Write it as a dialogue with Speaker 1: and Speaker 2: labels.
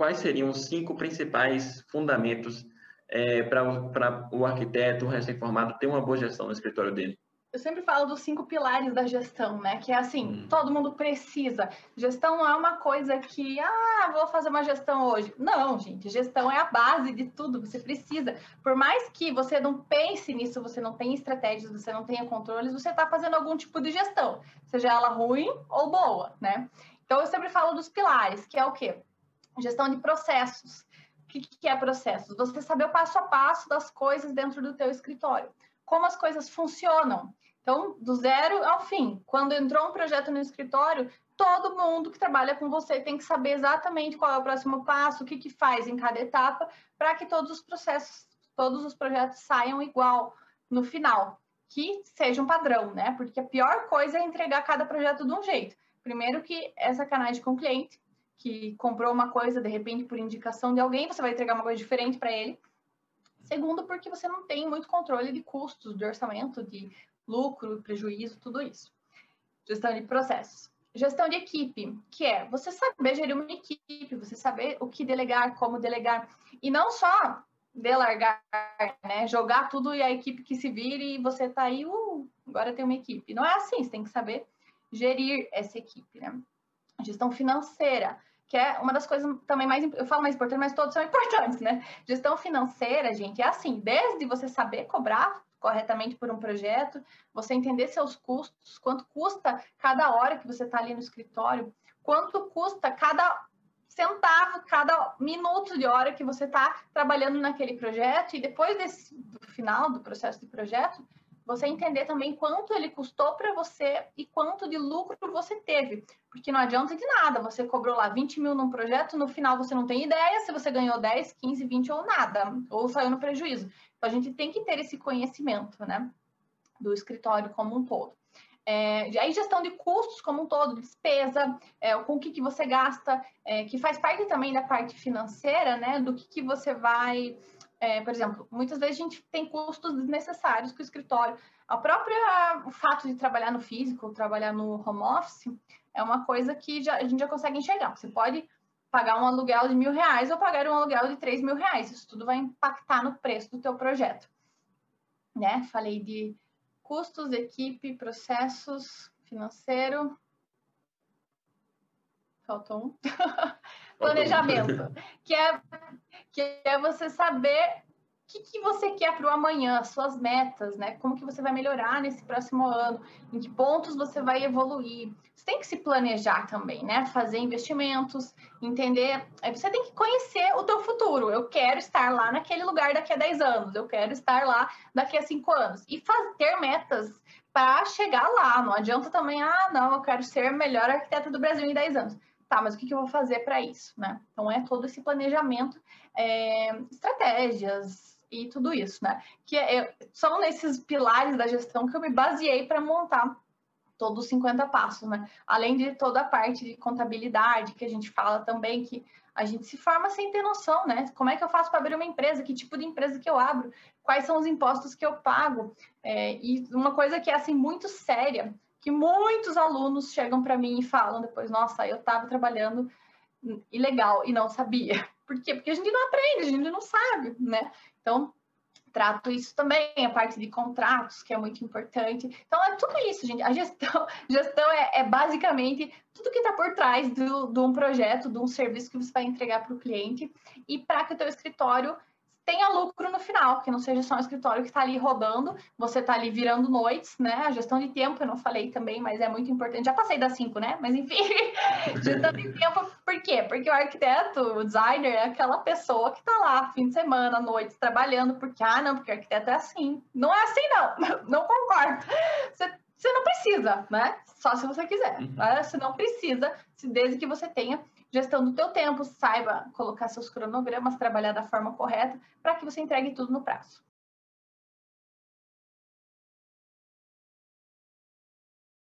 Speaker 1: quais seriam os cinco principais fundamentos é, para o arquiteto recém-formado ter uma boa gestão no escritório dele?
Speaker 2: eu sempre falo dos cinco pilares da gestão, né? Que é assim, hum. todo mundo precisa. Gestão não é uma coisa que, ah, vou fazer uma gestão hoje. Não, gente, gestão é a base de tudo, você precisa. Por mais que você não pense nisso, você não tenha estratégias, você não tenha controles, você está fazendo algum tipo de gestão, seja ela ruim ou boa, né? Então, eu sempre falo dos pilares, que é o quê? Gestão de processos. O que, que é processos? Você saber o passo a passo das coisas dentro do teu escritório como as coisas funcionam. Então, do zero ao fim. Quando entrou um projeto no escritório, todo mundo que trabalha com você tem que saber exatamente qual é o próximo passo, o que, que faz em cada etapa, para que todos os processos, todos os projetos saiam igual no final, que seja um padrão, né? Porque a pior coisa é entregar cada projeto de um jeito. Primeiro que é sacanagem com o cliente, que comprou uma coisa, de repente, por indicação de alguém, você vai entregar uma coisa diferente para ele. Segundo, porque você não tem muito controle de custos, de orçamento, de lucro, prejuízo, tudo isso. Gestão de processos. Gestão de equipe, que é você saber gerir uma equipe, você saber o que delegar, como delegar. E não só delargar, né? Jogar tudo e a equipe que se vire e você tá aí, uh, agora tem uma equipe. Não é assim, você tem que saber gerir essa equipe, né? Gestão financeira que é uma das coisas também mais, eu falo mais importante, mas todos são importantes, né? Gestão financeira, gente, é assim, desde você saber cobrar corretamente por um projeto, você entender seus custos, quanto custa cada hora que você está ali no escritório, quanto custa cada centavo, cada minuto de hora que você está trabalhando naquele projeto, e depois desse, do final do processo de projeto, você entender também quanto ele custou para você e quanto de lucro você teve. Porque não adianta de nada, você cobrou lá 20 mil num projeto, no final você não tem ideia se você ganhou 10, 15, 20 ou nada, ou saiu no prejuízo. Então a gente tem que ter esse conhecimento, né? Do escritório como um todo. É, aí gestão de custos como um todo, despesa, é, com o que, que você gasta, é, que faz parte também da parte financeira, né? Do que, que você vai é, por exemplo, muitas vezes a gente tem custos desnecessários com o escritório. A própria o fato de trabalhar no físico, trabalhar no home office, é uma coisa que já, a gente já consegue enxergar. Você pode pagar um aluguel de mil reais ou pagar um aluguel de três mil reais. Isso tudo vai impactar no preço do teu projeto. Né? Falei de custos, equipe, processos, financeiro. Faltou um. Planejamento, que é, que é você saber o que, que você quer para o amanhã, suas metas, né? Como que você vai melhorar nesse próximo ano, em que pontos você vai evoluir. Você tem que se planejar também, né? Fazer investimentos, entender. Você tem que conhecer o teu futuro. Eu quero estar lá naquele lugar daqui a 10 anos, eu quero estar lá daqui a 5 anos. E fazer, ter metas para chegar lá. Não adianta também, ah, não, eu quero ser melhor arquiteta do Brasil em 10 anos tá, mas o que, eu vou fazer para isso, né? Então é todo esse planejamento, é, estratégias e tudo isso, né? Que é, são nesses pilares da gestão que eu me baseei para montar todos os 50 passos, né? Além de toda a parte de contabilidade que a gente fala também que a gente se forma sem ter noção, né? Como é que eu faço para abrir uma empresa? Que tipo de empresa que eu abro? Quais são os impostos que eu pago? É, e uma coisa que é assim muito séria que muitos alunos chegam para mim e falam depois, nossa, eu estava trabalhando ilegal e não sabia. Por quê? Porque a gente não aprende, a gente não sabe, né? Então, trato isso também, a parte de contratos, que é muito importante. Então, é tudo isso, gente. A gestão, gestão é, é basicamente tudo que está por trás de um projeto, de um serviço que você vai entregar para o cliente e para que o teu escritório tenha lucro no final, que não seja só um escritório que está ali rodando, você está ali virando noites, né? A gestão de tempo, eu não falei também, mas é muito importante. Já passei das cinco, né? Mas enfim, gestão de tempo, por quê? Porque o arquiteto, o designer, é aquela pessoa que está lá, fim de semana, noites, trabalhando, porque, ah, não, porque o arquiteto é assim. Não é assim, não, não concordo. Você, você não precisa, né? Só se você quiser. Uhum. Né? Você não precisa, desde que você tenha gestão do teu tempo, saiba colocar seus cronogramas, trabalhar da forma correta, para que você entregue tudo no prazo.